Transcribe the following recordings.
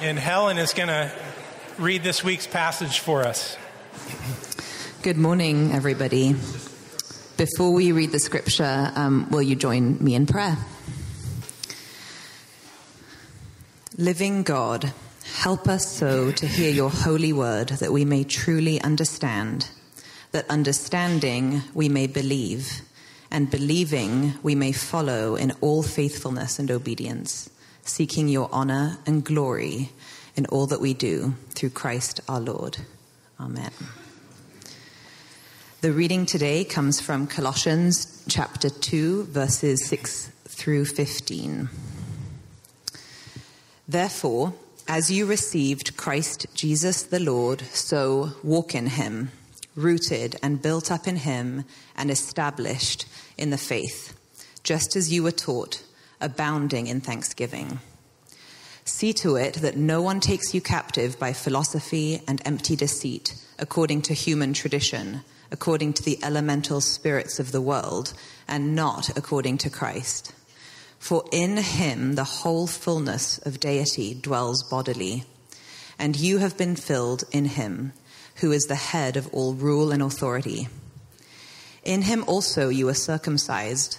And Helen is going to read this week's passage for us. Good morning, everybody. Before we read the scripture, um, will you join me in prayer? Living God, help us so to hear your holy word that we may truly understand, that understanding we may believe, and believing we may follow in all faithfulness and obedience, seeking your honor and glory in all that we do through Christ our Lord. Amen. The reading today comes from Colossians chapter 2, verses 6 through 15. Therefore, as you received Christ Jesus the Lord, so walk in him, rooted and built up in him and established in the faith, just as you were taught, abounding in thanksgiving. See to it that no one takes you captive by philosophy and empty deceit, according to human tradition, according to the elemental spirits of the world, and not according to Christ. For in him the whole fullness of deity dwells bodily, and you have been filled in him, who is the head of all rule and authority. In him also you were circumcised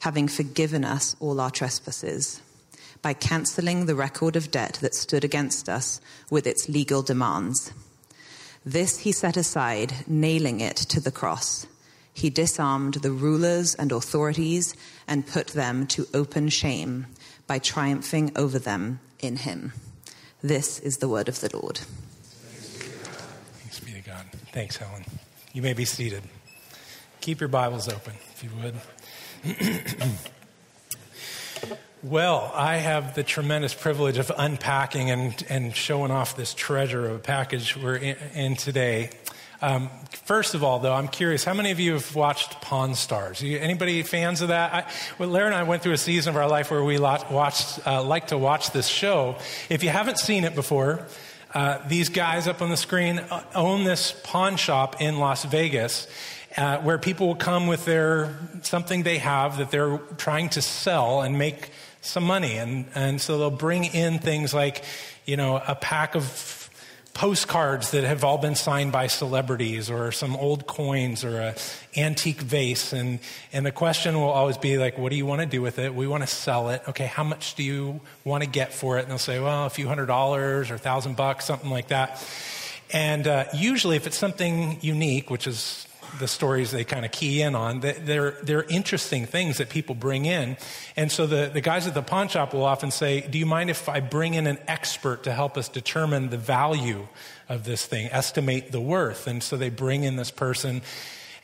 having forgiven us all our trespasses, by canceling the record of debt that stood against us with its legal demands. This he set aside, nailing it to the cross. He disarmed the rulers and authorities and put them to open shame by triumphing over them in him. This is the word of the Lord. Thanks be to God. Thanks, Helen. You may be seated. Keep your Bibles open, if you would. well, I have the tremendous privilege of unpacking and, and showing off this treasure of a package we're in, in today. Um, first of all, though, I'm curious, how many of you have watched Pawn Stars? You, anybody fans of that? I, well, Larry and I went through a season of our life where we watched, uh, like to watch this show. If you haven't seen it before, uh, these guys up on the screen uh, own this pawn shop in Las Vegas. Uh, where people will come with their something they have that they're trying to sell and make some money and, and so they'll bring in things like you know a pack of postcards that have all been signed by celebrities or some old coins or an antique vase. And, and the question will always be like, what do you want to do with it? We want to sell it. Okay, how much do you want to get for it? And they'll say, well, a few hundred dollars or a thousand bucks, something like that. And uh, usually, if it's something unique, which is the stories they kind of key in on. They're, they're interesting things that people bring in. And so the, the guys at the pawn shop will often say, Do you mind if I bring in an expert to help us determine the value of this thing, estimate the worth? And so they bring in this person.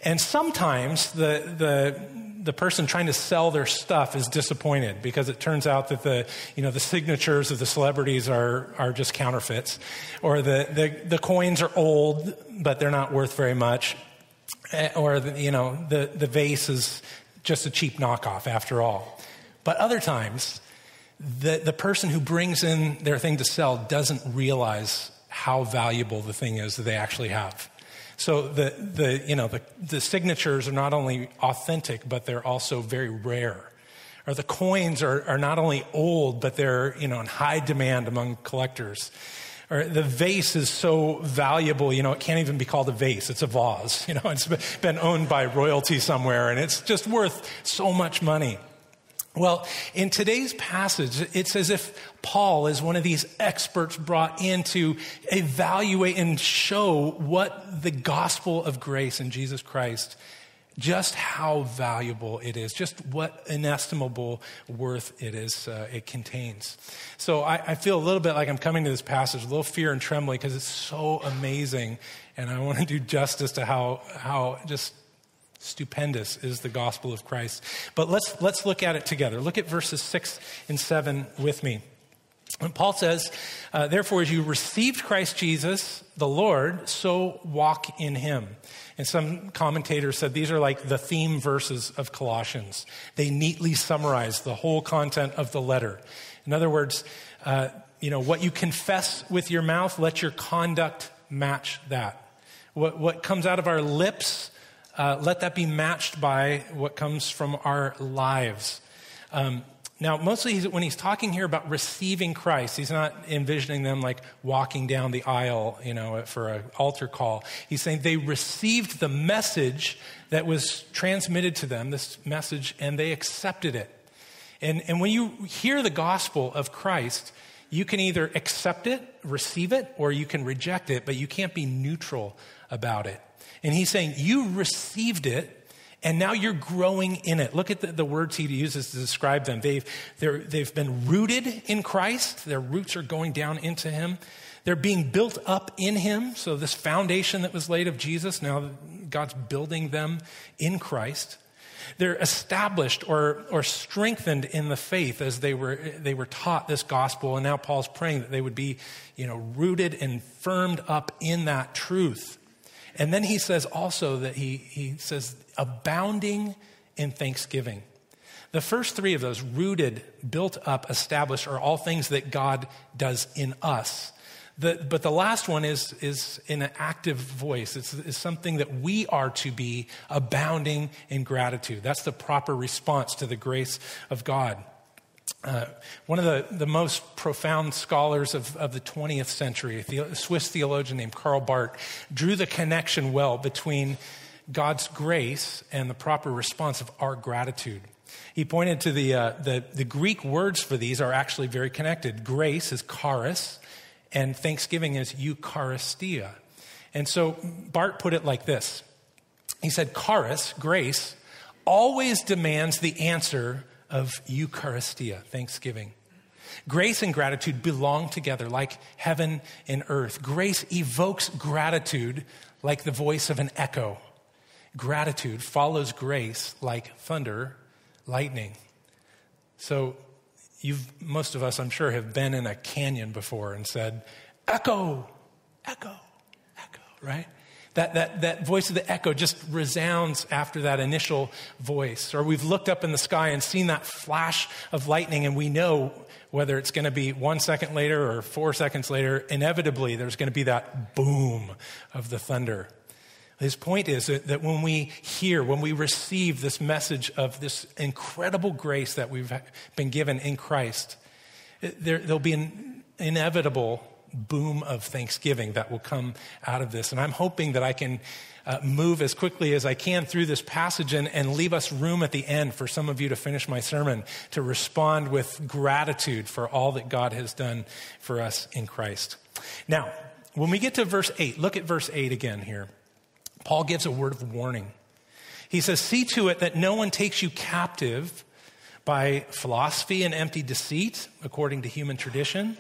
And sometimes the, the, the person trying to sell their stuff is disappointed because it turns out that the, you know, the signatures of the celebrities are, are just counterfeits. Or the, the, the coins are old, but they're not worth very much. Eh, or the, you know the, the vase is just a cheap knockoff after all. But other times the, the person who brings in their thing to sell doesn't realize how valuable the thing is that they actually have. So the, the, you know, the, the signatures are not only authentic but they're also very rare. Or the coins are, are not only old but they're you know in high demand among collectors or the vase is so valuable, you know, it can't even be called a vase. It's a vase. You know, it's been owned by royalty somewhere and it's just worth so much money. Well, in today's passage, it's as if Paul is one of these experts brought in to evaluate and show what the gospel of grace in Jesus Christ just how valuable it is, just what inestimable worth it is, uh, it contains. So I, I, feel a little bit like I'm coming to this passage, a little fear and trembling because it's so amazing, and I want to do justice to how how just stupendous is the gospel of Christ. But let's let's look at it together. Look at verses six and seven with me. And Paul says, uh, therefore, as you received Christ Jesus, the Lord, so walk in him. And some commentators said these are like the theme verses of Colossians. They neatly summarize the whole content of the letter. In other words, uh, you know, what you confess with your mouth, let your conduct match that. What, what comes out of our lips, uh, let that be matched by what comes from our lives. Um, now, mostly when he's talking here about receiving Christ, he's not envisioning them like walking down the aisle, you know, for an altar call. He's saying they received the message that was transmitted to them, this message, and they accepted it. And, and when you hear the gospel of Christ, you can either accept it, receive it, or you can reject it, but you can't be neutral about it. And he's saying, You received it, and now you're growing in it. Look at the, the words he uses to describe them. They've, they've been rooted in Christ, their roots are going down into him. They're being built up in him. So, this foundation that was laid of Jesus, now God's building them in Christ. They're established or, or strengthened in the faith as they were, they were taught this gospel. And now Paul's praying that they would be you know, rooted and firmed up in that truth. And then he says also that he, he says, abounding in thanksgiving. The first three of those, rooted, built up, established, are all things that God does in us. The, but the last one is, is in an active voice. It's, it's something that we are to be abounding in gratitude. That's the proper response to the grace of God. Uh, one of the, the most profound scholars of, of the 20th century, a Swiss theologian named Karl Barth, drew the connection well between God's grace and the proper response of our gratitude. He pointed to the, uh, the, the, Greek words for these are actually very connected. Grace is charis, and thanksgiving is Eucharistia. And so Barth put it like this He said, Charis, grace, always demands the answer of Eucharistia, thanksgiving. Grace and gratitude belong together like heaven and earth. Grace evokes gratitude like the voice of an echo. Gratitude follows grace like thunder, lightning. So, you've, most of us, I'm sure, have been in a canyon before and said, Echo, echo, echo, right? That, that, that voice of the echo just resounds after that initial voice. Or we've looked up in the sky and seen that flash of lightning, and we know whether it's going to be one second later or four seconds later, inevitably there's going to be that boom of the thunder. His point is that when we hear, when we receive this message of this incredible grace that we've been given in Christ, there, will be an inevitable boom of thanksgiving that will come out of this. And I'm hoping that I can uh, move as quickly as I can through this passage and, and leave us room at the end for some of you to finish my sermon to respond with gratitude for all that God has done for us in Christ. Now, when we get to verse 8, look at verse 8 again here. Paul gives a word of warning. He says, See to it that no one takes you captive by philosophy and empty deceit, according to human tradition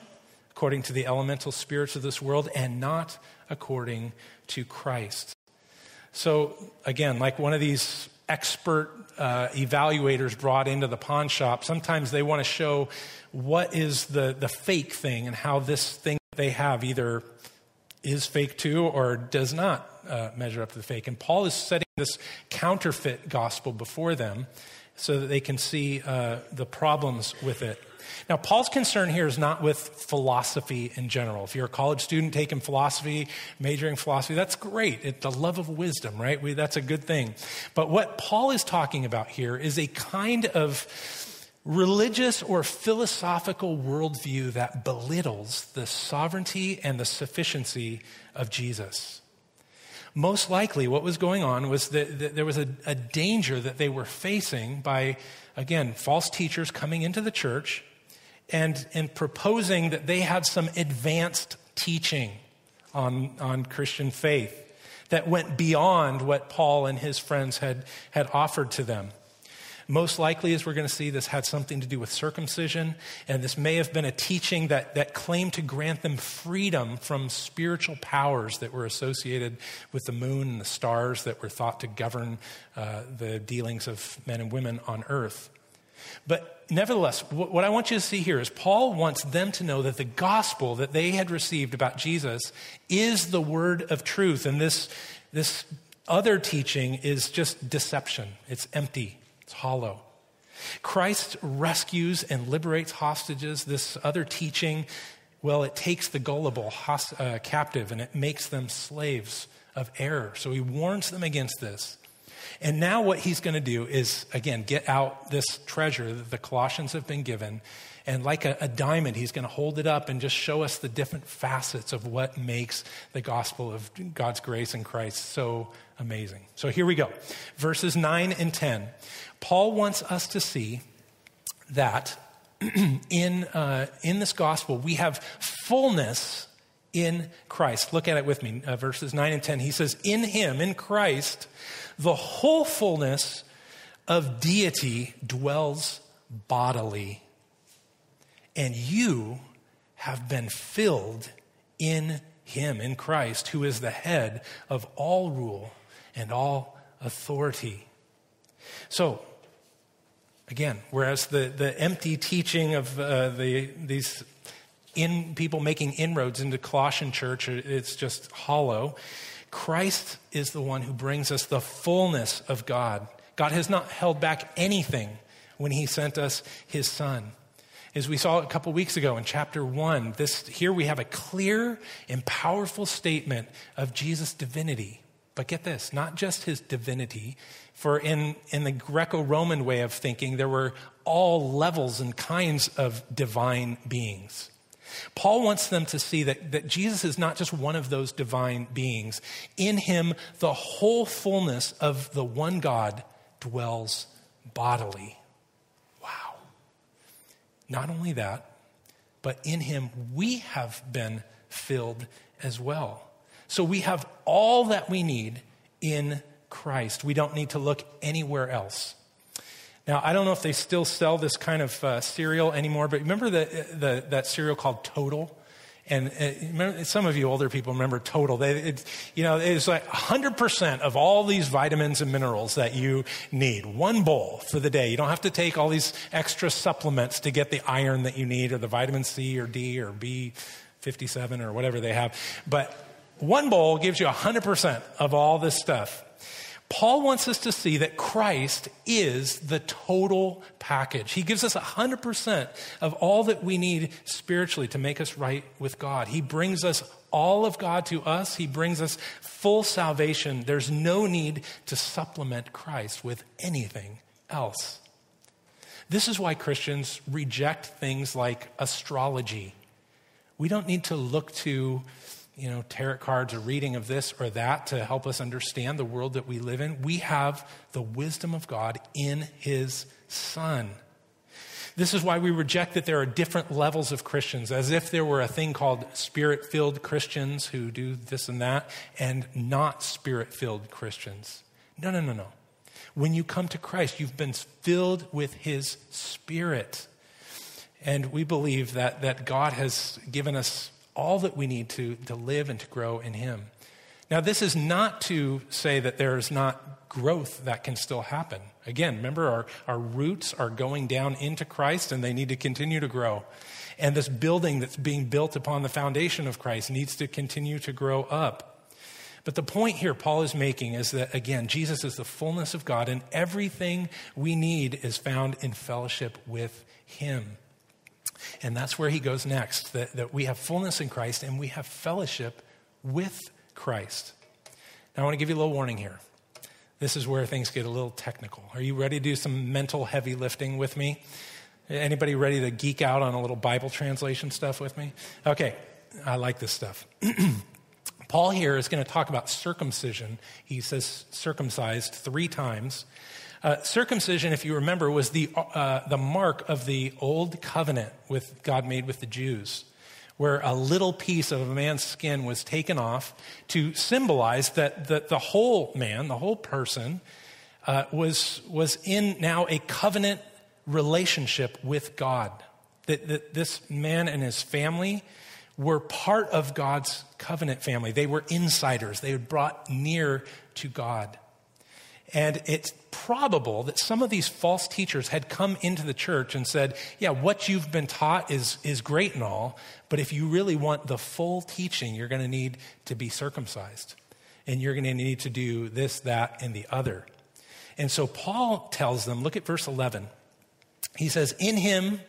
according to the elemental spirits of this world and not according to Christ. So, again, like one of these expert uh, evaluators brought into the pawn shop, sometimes they want to show what is the, the fake thing and how this thing they have either is fake too or does not uh, measure up to the fake. And Paul is setting this counterfeit gospel before them so that they can see uh, the problems with it. Now, Paul's concern here is not with philosophy in general. If you're a college student taking philosophy, majoring in philosophy, that's great. It's the love of wisdom, right? We, that's a good thing. But what Paul is talking about here is a kind of religious or philosophical worldview that belittles the sovereignty and the sufficiency of Jesus. Most likely, what was going on was that, that there was a, a danger that they were facing by, again, false teachers coming into the church and, and proposing that they had some advanced teaching on, on Christian faith that went beyond what Paul and his friends had, had offered to them. Most likely, as we're going to see, this had something to do with circumcision, and this may have been a teaching that, that claimed to grant them freedom from spiritual powers that were associated with the moon and the stars that were thought to govern uh, the dealings of men and women on earth. But nevertheless, what I want you to see here is Paul wants them to know that the gospel that they had received about Jesus is the word of truth. And this, this other teaching is just deception, it's empty, it's hollow. Christ rescues and liberates hostages. This other teaching, well, it takes the gullible host, uh, captive and it makes them slaves of error. So he warns them against this. And now, what he's going to do is, again, get out this treasure that the Colossians have been given. And like a, a diamond, he's going to hold it up and just show us the different facets of what makes the gospel of God's grace in Christ so amazing. So here we go. Verses 9 and 10. Paul wants us to see that in, uh, in this gospel, we have fullness in Christ. Look at it with me, uh, verses 9 and 10. He says, In him, in Christ, the whole fullness of deity dwells bodily. And you have been filled in him, in Christ, who is the head of all rule and all authority. So, again, whereas the, the empty teaching of uh, the, these in people making inroads into Colossian church, it's just hollow. Christ is the one who brings us the fullness of God. God has not held back anything when he sent us his son. As we saw a couple weeks ago in chapter 1, this here we have a clear and powerful statement of Jesus' divinity. But get this, not just his divinity, for in, in the Greco Roman way of thinking, there were all levels and kinds of divine beings. Paul wants them to see that, that Jesus is not just one of those divine beings. In him, the whole fullness of the one God dwells bodily. Wow. Not only that, but in him we have been filled as well. So we have all that we need in Christ. We don't need to look anywhere else. Now, I don't know if they still sell this kind of uh, cereal anymore, but remember the, the, that cereal called Total? And uh, remember, some of you older people remember Total. They, it, you know, it's like 100% of all these vitamins and minerals that you need. One bowl for the day. You don't have to take all these extra supplements to get the iron that you need or the vitamin C or D or B57 or whatever they have. But one bowl gives you 100% of all this stuff. Paul wants us to see that Christ is the total package. He gives us 100% of all that we need spiritually to make us right with God. He brings us all of God to us. He brings us full salvation. There's no need to supplement Christ with anything else. This is why Christians reject things like astrology. We don't need to look to you know, tarot cards or reading of this or that to help us understand the world that we live in. We have the wisdom of God in His Son. This is why we reject that there are different levels of Christians, as if there were a thing called spirit filled Christians who do this and that, and not spirit filled Christians. No, no, no, no. When you come to Christ, you've been filled with His Spirit. And we believe that, that God has given us all that we need to, to live and to grow in Him. Now, this is not to say that there is not growth that can still happen. Again, remember, our, our roots are going down into Christ and they need to continue to grow. And this building that's being built upon the foundation of Christ needs to continue to grow up. But the point here Paul is making is that, again, Jesus is the fullness of God, and everything we need is found in fellowship with Him. And that's where he goes next that, that we have fullness in Christ and we have fellowship with Christ. Now, I want to give you a little warning here. This is where things get a little technical. Are you ready to do some mental heavy lifting with me? Anybody ready to geek out on a little Bible translation stuff with me? Okay, I like this stuff. Paul here is going to talk about circumcision. He says circumcised three times. Uh, circumcision, if you remember, was the, uh, the mark of the old covenant with God made with the Jews, where a little piece of a man's skin was taken off to symbolize that the, the whole man, the whole person, uh, was, was in now a covenant relationship with God. That, that this man and his family were part of God's covenant family. They were insiders, they were brought near to God. And it's probable that some of these false teachers had come into the church and said, Yeah, what you've been taught is, is great and all, but if you really want the full teaching, you're going to need to be circumcised. And you're going to need to do this, that, and the other. And so Paul tells them, look at verse 11. He says, In him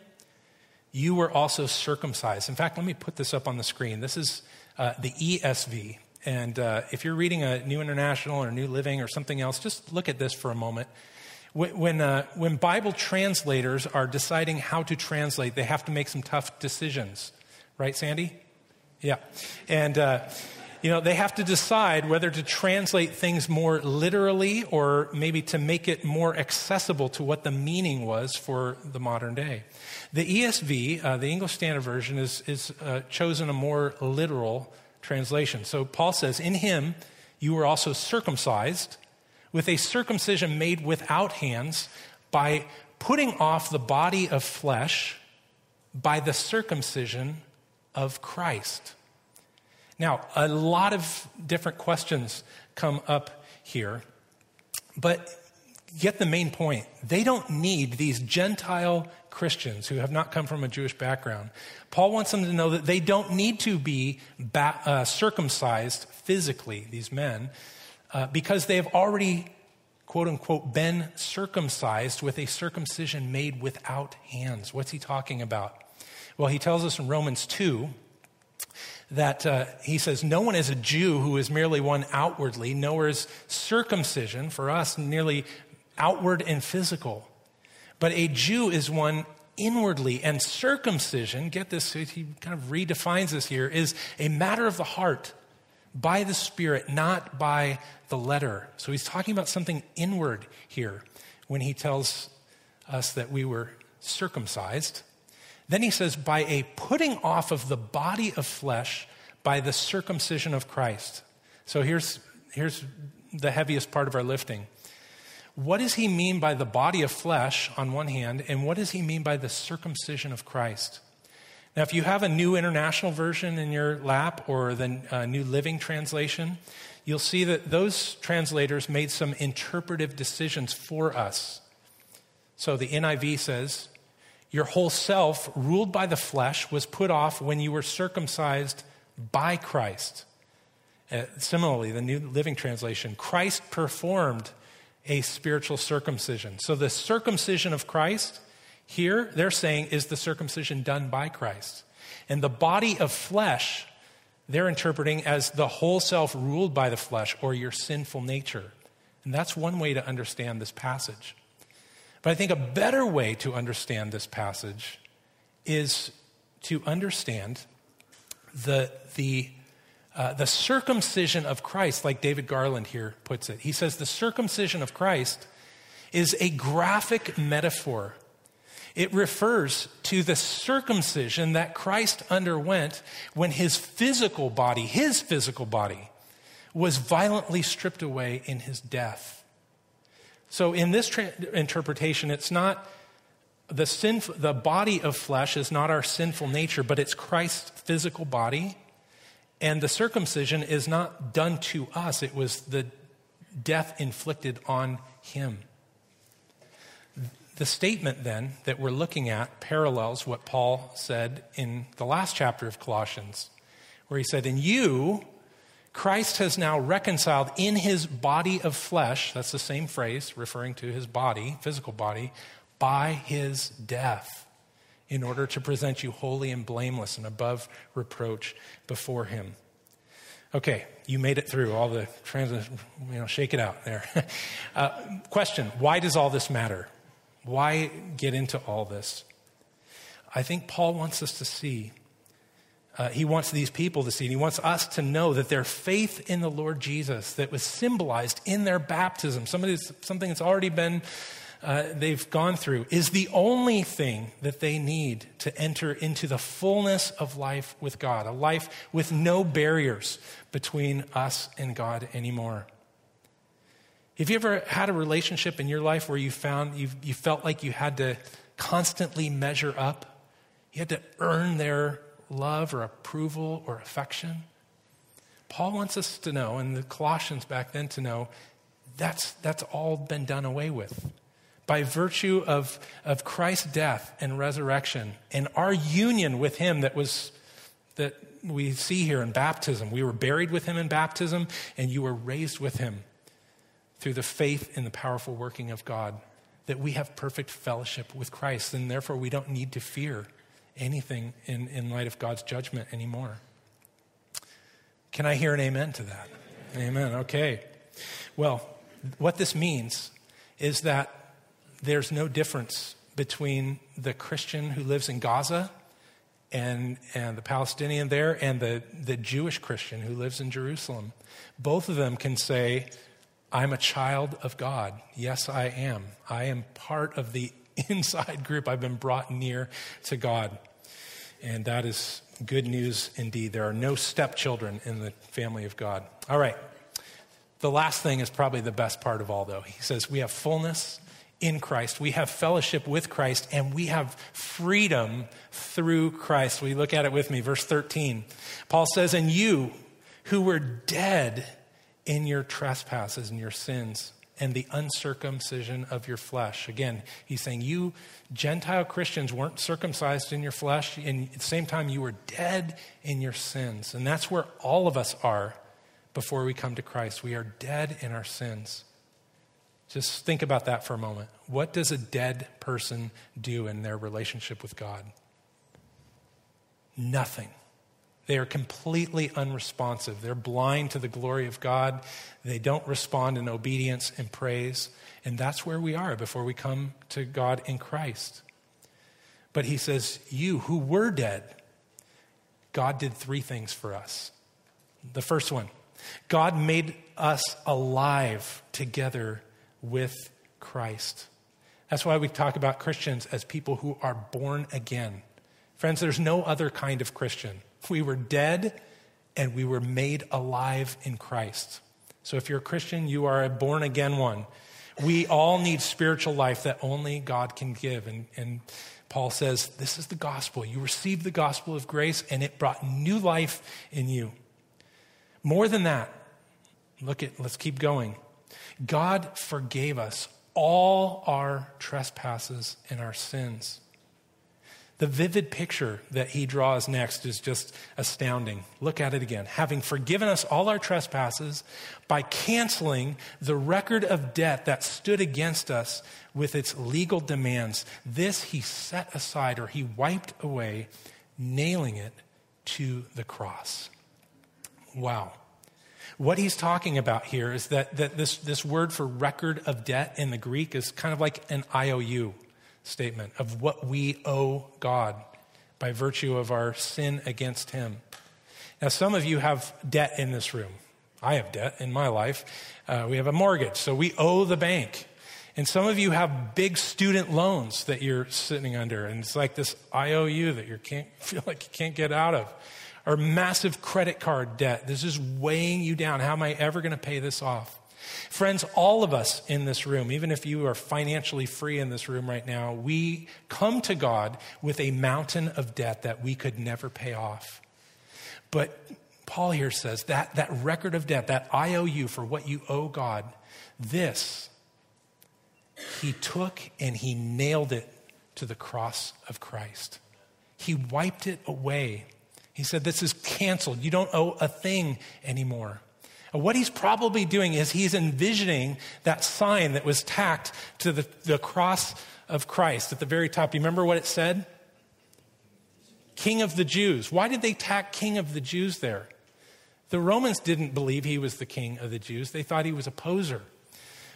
you were also circumcised. In fact, let me put this up on the screen. This is uh, the ESV. And uh, if you're reading a New International or New Living or something else, just look at this for a moment. When, uh, when Bible translators are deciding how to translate, they have to make some tough decisions. Right, Sandy? Yeah. And, uh, you know, they have to decide whether to translate things more literally or maybe to make it more accessible to what the meaning was for the modern day. The ESV, uh, the English Standard Version, is, is uh, chosen a more literal translation. So Paul says, In him you were also circumcised with a circumcision made without hands by putting off the body of flesh by the circumcision of Christ. Now, a lot of different questions come up here, but get the main point. They don't need these Gentile Christians who have not come from a Jewish background. Paul wants them to know that they don't need to be ba- uh, circumcised physically, these men, uh, because they have already, quote unquote, been circumcised with a circumcision made without hands. What's he talking about? Well, he tells us in Romans 2 that uh, he says, No one is a Jew who is merely one outwardly, nor is circumcision for us nearly outward and physical. But a Jew is one inwardly, and circumcision, get this, he kind of redefines this here, is a matter of the heart by the Spirit, not by the letter. So he's talking about something inward here when he tells us that we were circumcised. Then he says, by a putting off of the body of flesh by the circumcision of Christ. So here's, here's the heaviest part of our lifting. What does he mean by the body of flesh on one hand, and what does he mean by the circumcision of Christ? Now, if you have a new international version in your lap or the uh, New Living Translation, you'll see that those translators made some interpretive decisions for us. So the NIV says, your whole self, ruled by the flesh, was put off when you were circumcised by Christ. Uh, similarly, the New Living Translation Christ performed a spiritual circumcision. So the circumcision of Christ, here, they're saying, is the circumcision done by Christ. And the body of flesh, they're interpreting as the whole self ruled by the flesh or your sinful nature. And that's one way to understand this passage. But I think a better way to understand this passage is to understand the, the, uh, the circumcision of Christ, like David Garland here puts it. He says the circumcision of Christ is a graphic metaphor. It refers to the circumcision that Christ underwent when his physical body, his physical body, was violently stripped away in his death. So in this tra- interpretation, it's not the sin, the body of flesh is not our sinful nature, but it's Christ's physical body. And the circumcision is not done to us, it was the death inflicted on him. The statement then that we're looking at parallels what Paul said in the last chapter of Colossians, where he said, In you, Christ has now reconciled in his body of flesh, that's the same phrase referring to his body, physical body, by his death, in order to present you holy and blameless and above reproach before him. Okay, you made it through all the trans, you know, shake it out there. uh, question Why does all this matter? Why get into all this? I think Paul wants us to see uh, he wants these people to see, and he wants us to know that their faith in the Lord Jesus, that was symbolized in their baptism, something that's already been, uh, they've gone through, is the only thing that they need to enter into the fullness of life with God, a life with no barriers between us and God anymore. Have you ever had a relationship in your life where you found you you felt like you had to constantly measure up? You had to earn their love or approval or affection. Paul wants us to know, and the Colossians back then to know, that's, that's all been done away with. By virtue of, of Christ's death and resurrection and our union with him that was that we see here in baptism. We were buried with him in baptism, and you were raised with him through the faith in the powerful working of God. That we have perfect fellowship with Christ, and therefore we don't need to fear anything in, in light of God's judgment anymore. Can I hear an amen to that? Amen. Okay. Well, what this means is that there's no difference between the Christian who lives in Gaza and, and the Palestinian there and the, the Jewish Christian who lives in Jerusalem. Both of them can say, I'm a child of God. Yes, I am. I am part of the inside group. I've been brought near to God. And that is good news indeed. There are no stepchildren in the family of God. All right. The last thing is probably the best part of all, though. He says, We have fullness in Christ. We have fellowship with Christ, and we have freedom through Christ. We look at it with me, verse 13. Paul says, And you who were dead in your trespasses and your sins and the uncircumcision of your flesh. Again, he's saying you Gentile Christians weren't circumcised in your flesh, and at the same time, you were dead in your sins. And that's where all of us are before we come to Christ. We are dead in our sins. Just think about that for a moment. What does a dead person do in their relationship with God? Nothing. They are completely unresponsive. They're blind to the glory of God. They don't respond in obedience and praise. And that's where we are before we come to God in Christ. But he says, You who were dead, God did three things for us. The first one, God made us alive together with Christ. That's why we talk about Christians as people who are born again. Friends, there's no other kind of Christian. We were dead and we were made alive in Christ. So if you're a Christian, you are a born again one. We all need spiritual life that only God can give. And, and Paul says, This is the gospel. You received the gospel of grace, and it brought new life in you. More than that, look at, let's keep going. God forgave us all our trespasses and our sins. The vivid picture that he draws next is just astounding. Look at it again. Having forgiven us all our trespasses by canceling the record of debt that stood against us with its legal demands, this he set aside or he wiped away, nailing it to the cross. Wow. What he's talking about here is that, that this, this word for record of debt in the Greek is kind of like an IOU statement of what we owe God by virtue of our sin against him. Now, some of you have debt in this room. I have debt in my life. Uh, we have a mortgage, so we owe the bank. And some of you have big student loans that you're sitting under, and it's like this IOU that you can't feel like you can't get out of or massive credit card debt. This is weighing you down. How am I ever going to pay this off? Friends, all of us in this room, even if you are financially free in this room right now, we come to God with a mountain of debt that we could never pay off. But Paul here says that that record of debt, that IOU for what you owe God, this, he took and he nailed it to the cross of Christ. He wiped it away he said, This is canceled. You don't owe a thing anymore. And what he's probably doing is he's envisioning that sign that was tacked to the, the cross of Christ at the very top. You remember what it said? King of the Jews. Why did they tack King of the Jews there? The Romans didn't believe he was the king of the Jews. They thought he was a poser.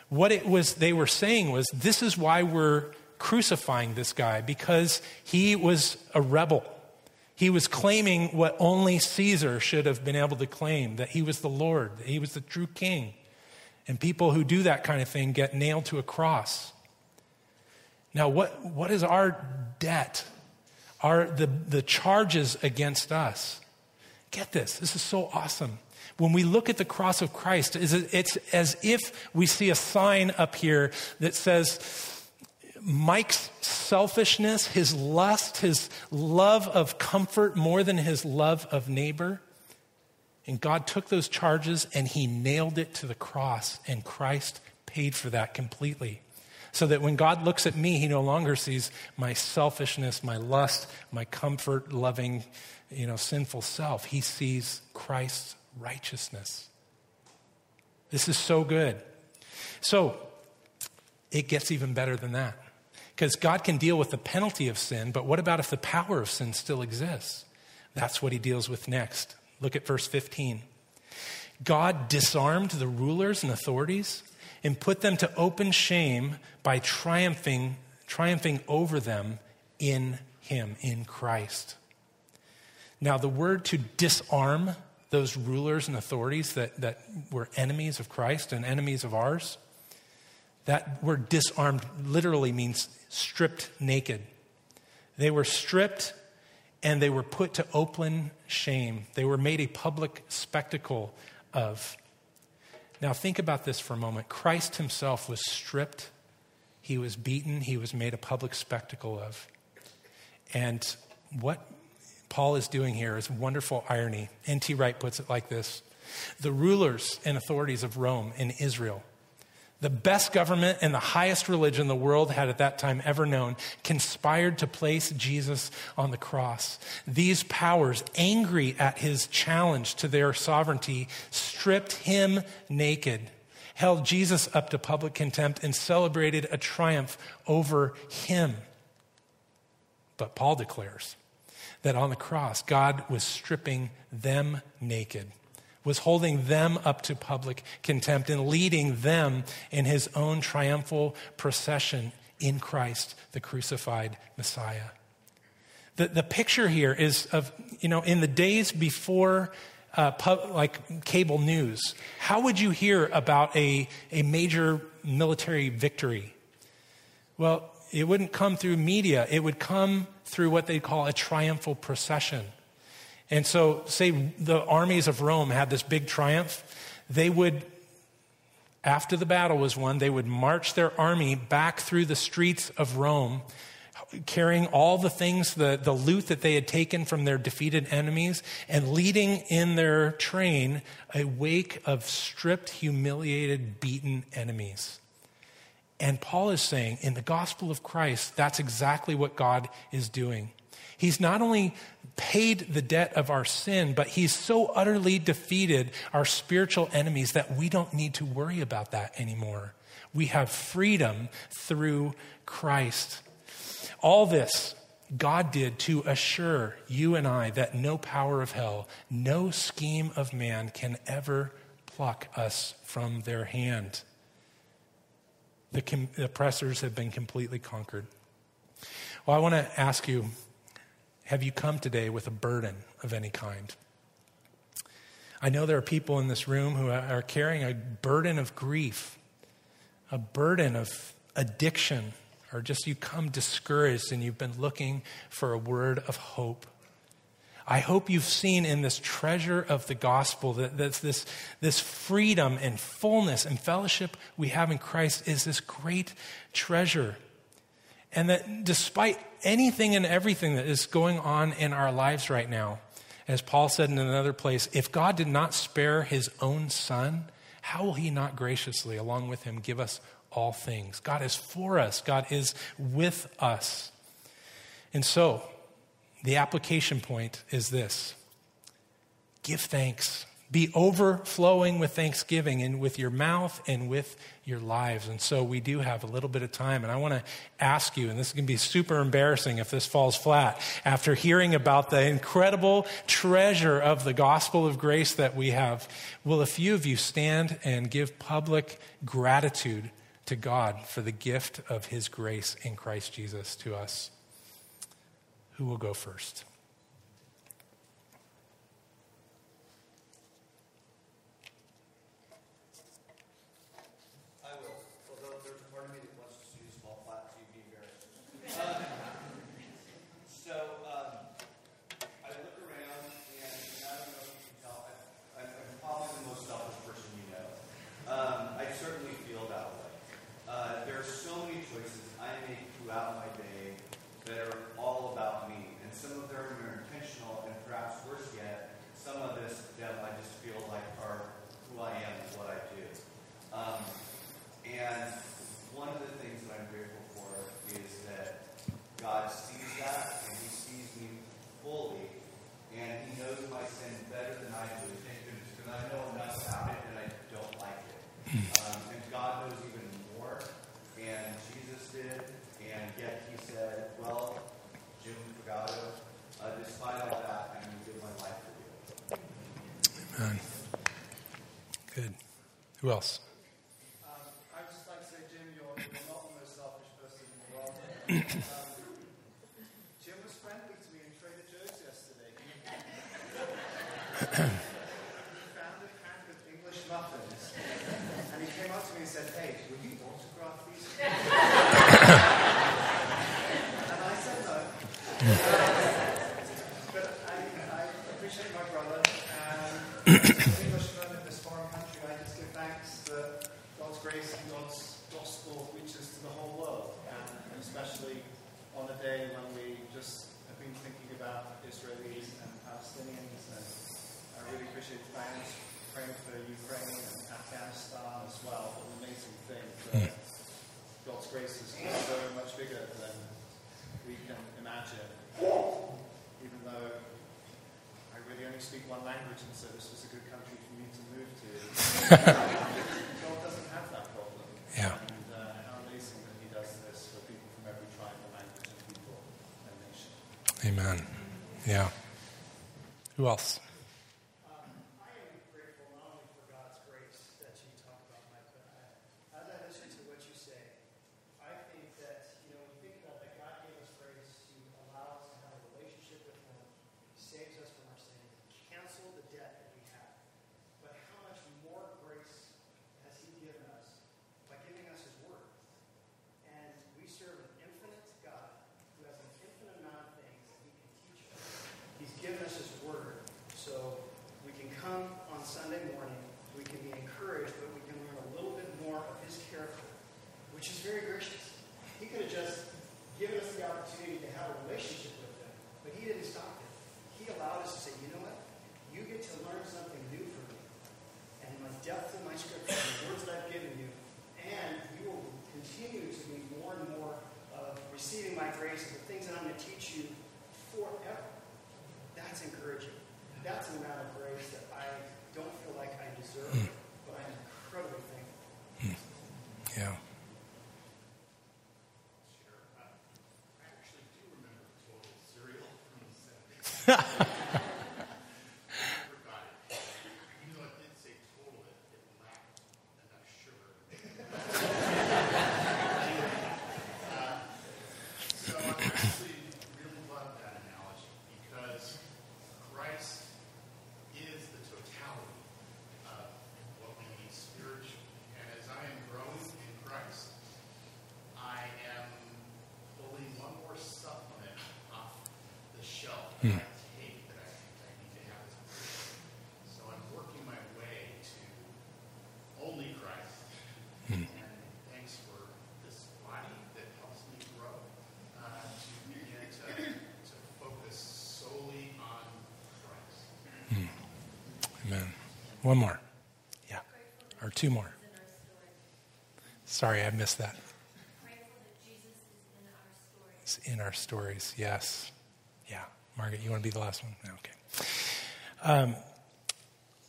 What it was they were saying was this is why we're crucifying this guy because he was a rebel. He was claiming what only Caesar should have been able to claim that he was the Lord, that he was the true king. And people who do that kind of thing get nailed to a cross. Now, what, what is our debt? Are the, the charges against us? Get this, this is so awesome. When we look at the cross of Christ, it's as if we see a sign up here that says, Mike's selfishness, his lust, his love of comfort more than his love of neighbor, And God took those charges and he nailed it to the cross, and Christ paid for that completely. So that when God looks at me, he no longer sees my selfishness, my lust, my comfort loving, you know, sinful self. He sees Christ's righteousness. This is so good. So it gets even better than that. Because God can deal with the penalty of sin, but what about if the power of sin still exists? That's what he deals with next. Look at verse 15. God disarmed the rulers and authorities and put them to open shame by triumphing, triumphing over them in him, in Christ. Now, the word to disarm those rulers and authorities that, that were enemies of Christ and enemies of ours, that word disarmed literally means stripped naked. They were stripped and they were put to open shame. They were made a public spectacle of. Now, think about this for a moment. Christ himself was stripped, he was beaten, he was made a public spectacle of. And what Paul is doing here is wonderful irony. N.T. Wright puts it like this The rulers and authorities of Rome and Israel the best government and the highest religion the world had at that time ever known, conspired to place Jesus on the cross. These powers, angry at his challenge to their sovereignty, stripped him naked, held Jesus up to public contempt, and celebrated a triumph over him. But Paul declares that on the cross, God was stripping them naked was holding them up to public contempt and leading them in his own triumphal procession in Christ, the crucified Messiah. The, the picture here is of, you know, in the days before uh, pub, like cable news, how would you hear about a, a major military victory? Well, it wouldn't come through media, it would come through what they call a triumphal procession and so, say the armies of Rome had this big triumph, they would, after the battle was won, they would march their army back through the streets of Rome, carrying all the things, the, the loot that they had taken from their defeated enemies, and leading in their train a wake of stripped, humiliated, beaten enemies. And Paul is saying in the gospel of Christ, that's exactly what God is doing. He's not only paid the debt of our sin, but he's so utterly defeated our spiritual enemies that we don't need to worry about that anymore. We have freedom through Christ. All this God did to assure you and I that no power of hell, no scheme of man can ever pluck us from their hand. The, oppressors have been completely conquered. Well, I want to ask you have you come today with a burden of any kind? I know there are people in this room who are carrying a burden of grief, a burden of addiction, or just you come discouraged and you've been looking for a word of hope. I hope you've seen in this treasure of the gospel that this, this freedom and fullness and fellowship we have in Christ is this great treasure. And that despite anything and everything that is going on in our lives right now, as Paul said in another place, if God did not spare his own son, how will he not graciously, along with him, give us all things? God is for us, God is with us. And so, the application point is this give thanks be overflowing with thanksgiving and with your mouth and with your lives. And so we do have a little bit of time. And I want to ask you, and this is going to be super embarrassing if this falls flat, after hearing about the incredible treasure of the gospel of grace that we have, will a few of you stand and give public gratitude to God for the gift of his grace in Christ Jesus to us? Who will go first? throughout my day that are all about me. And some of them Amen. Good. Who else? Um, I'd just like to say, Jim, you're, you're not the most selfish person in the world. Um, Jim was friendly to me in Trader Joe's yesterday. He, he found a pack of English muffins, and he came up to me and said, "Hey, will you autograph these?" and I said no. but I, I appreciate my brother, and as an Englishman in this foreign country, I just give thanks that God's grace and God's gospel reaches to the whole world, and, and especially on a day when we just have been thinking about Israelis and Palestinians, and I really appreciate thanks praying for Ukraine and Afghanistan as well. What an amazing thing that God's grace is so much bigger than we can imagine, even though I really only speak one language, and so this was a good country for me to move to. God doesn't have that problem. Yeah. And uh, how amazing that He does this for people from every tribe and language and people and nation. Amen. Yeah. Who else? Um, I am grateful not only for God's grace that you talk about, Mike, but I, as I listen to what you say, I think that, you know, when you think about that God gave us grace to allow us to have a relationship with Him, He saves us from our sins, cancel the debt that we have. But how much more grace has He given us by giving us His Word? And we serve an infinite God who has an infinite amount of things that He can teach us. He's given us His Word so we can come on Sunday morning, we can be encouraged, but we can learn a little bit more of His character, which is very gracious. He could have just given us the opportunity to have a relationship with Him, but He didn't stop it. He allowed us to say, you know what? You get to learn something new from me. And my depth in my scripture, the words that I've given you, and you will continue to be more and more of receiving my grace and the things that I'm going to teach you forever. That's encouraging. That's an amount of grace that I don't feel like I deserve, but I'm incredibly thankful. Yeah. I actually do remember total cereal from the 70s. Forgot it. Even though it did say total, it, it lacked enough sugar. Uh, so I actually really love that analogy because Christ is the totality of what we need spiritually. And as I am growing in Christ, I am pulling one more supplement off the shelf that I take that I think I need to have as a Christian. So I'm working my way to only Christ. And thanks for this body that helps me grow uh, to begin to, to focus solely on Christ. Amen. One more. Yeah. Or two more. Sorry, I missed that. Grateful that Jesus is in our. It's in our stories. Yes. Yeah. Margaret, you want to be the last one? Okay. Um,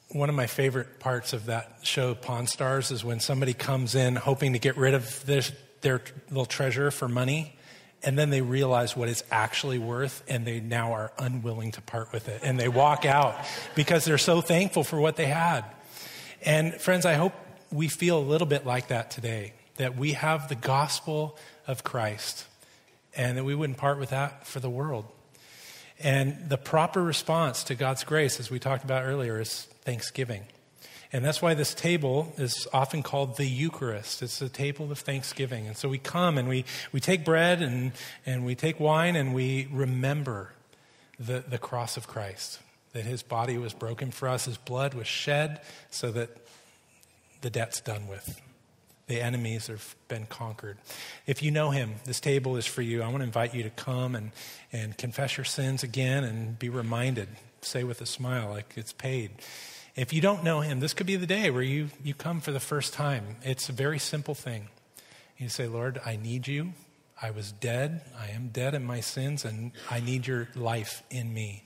one of my favorite parts of that show, Pawn Stars, is when somebody comes in hoping to get rid of this, their little treasure for money, and then they realize what it's actually worth, and they now are unwilling to part with it. And they walk out because they're so thankful for what they had. And friends, I hope we feel a little bit like that today, that we have the gospel of Christ, and that we wouldn't part with that for the world. And the proper response to God's grace, as we talked about earlier, is thanksgiving. And that's why this table is often called the Eucharist. It's the table of thanksgiving. And so we come and we, we take bread and, and we take wine and we remember the, the cross of Christ, that his body was broken for us, his blood was shed so that the debt's done with. The enemies have been conquered. If you know him, this table is for you. I want to invite you to come and, and confess your sins again and be reminded. Say with a smile, like it's paid. If you don't know him, this could be the day where you, you come for the first time. It's a very simple thing. You say, Lord, I need you. I was dead. I am dead in my sins, and I need your life in me.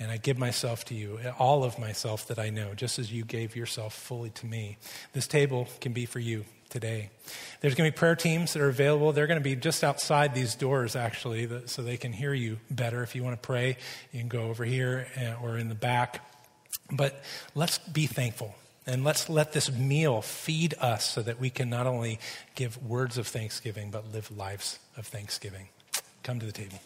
And I give myself to you, all of myself that I know, just as you gave yourself fully to me. This table can be for you today. There's going to be prayer teams that are available. They're going to be just outside these doors, actually, so they can hear you better. If you want to pray, you can go over here uh, or in the back. But let's be thankful. And let's let this meal feed us so that we can not only give words of thanksgiving, but live lives of thanksgiving. Come to the table.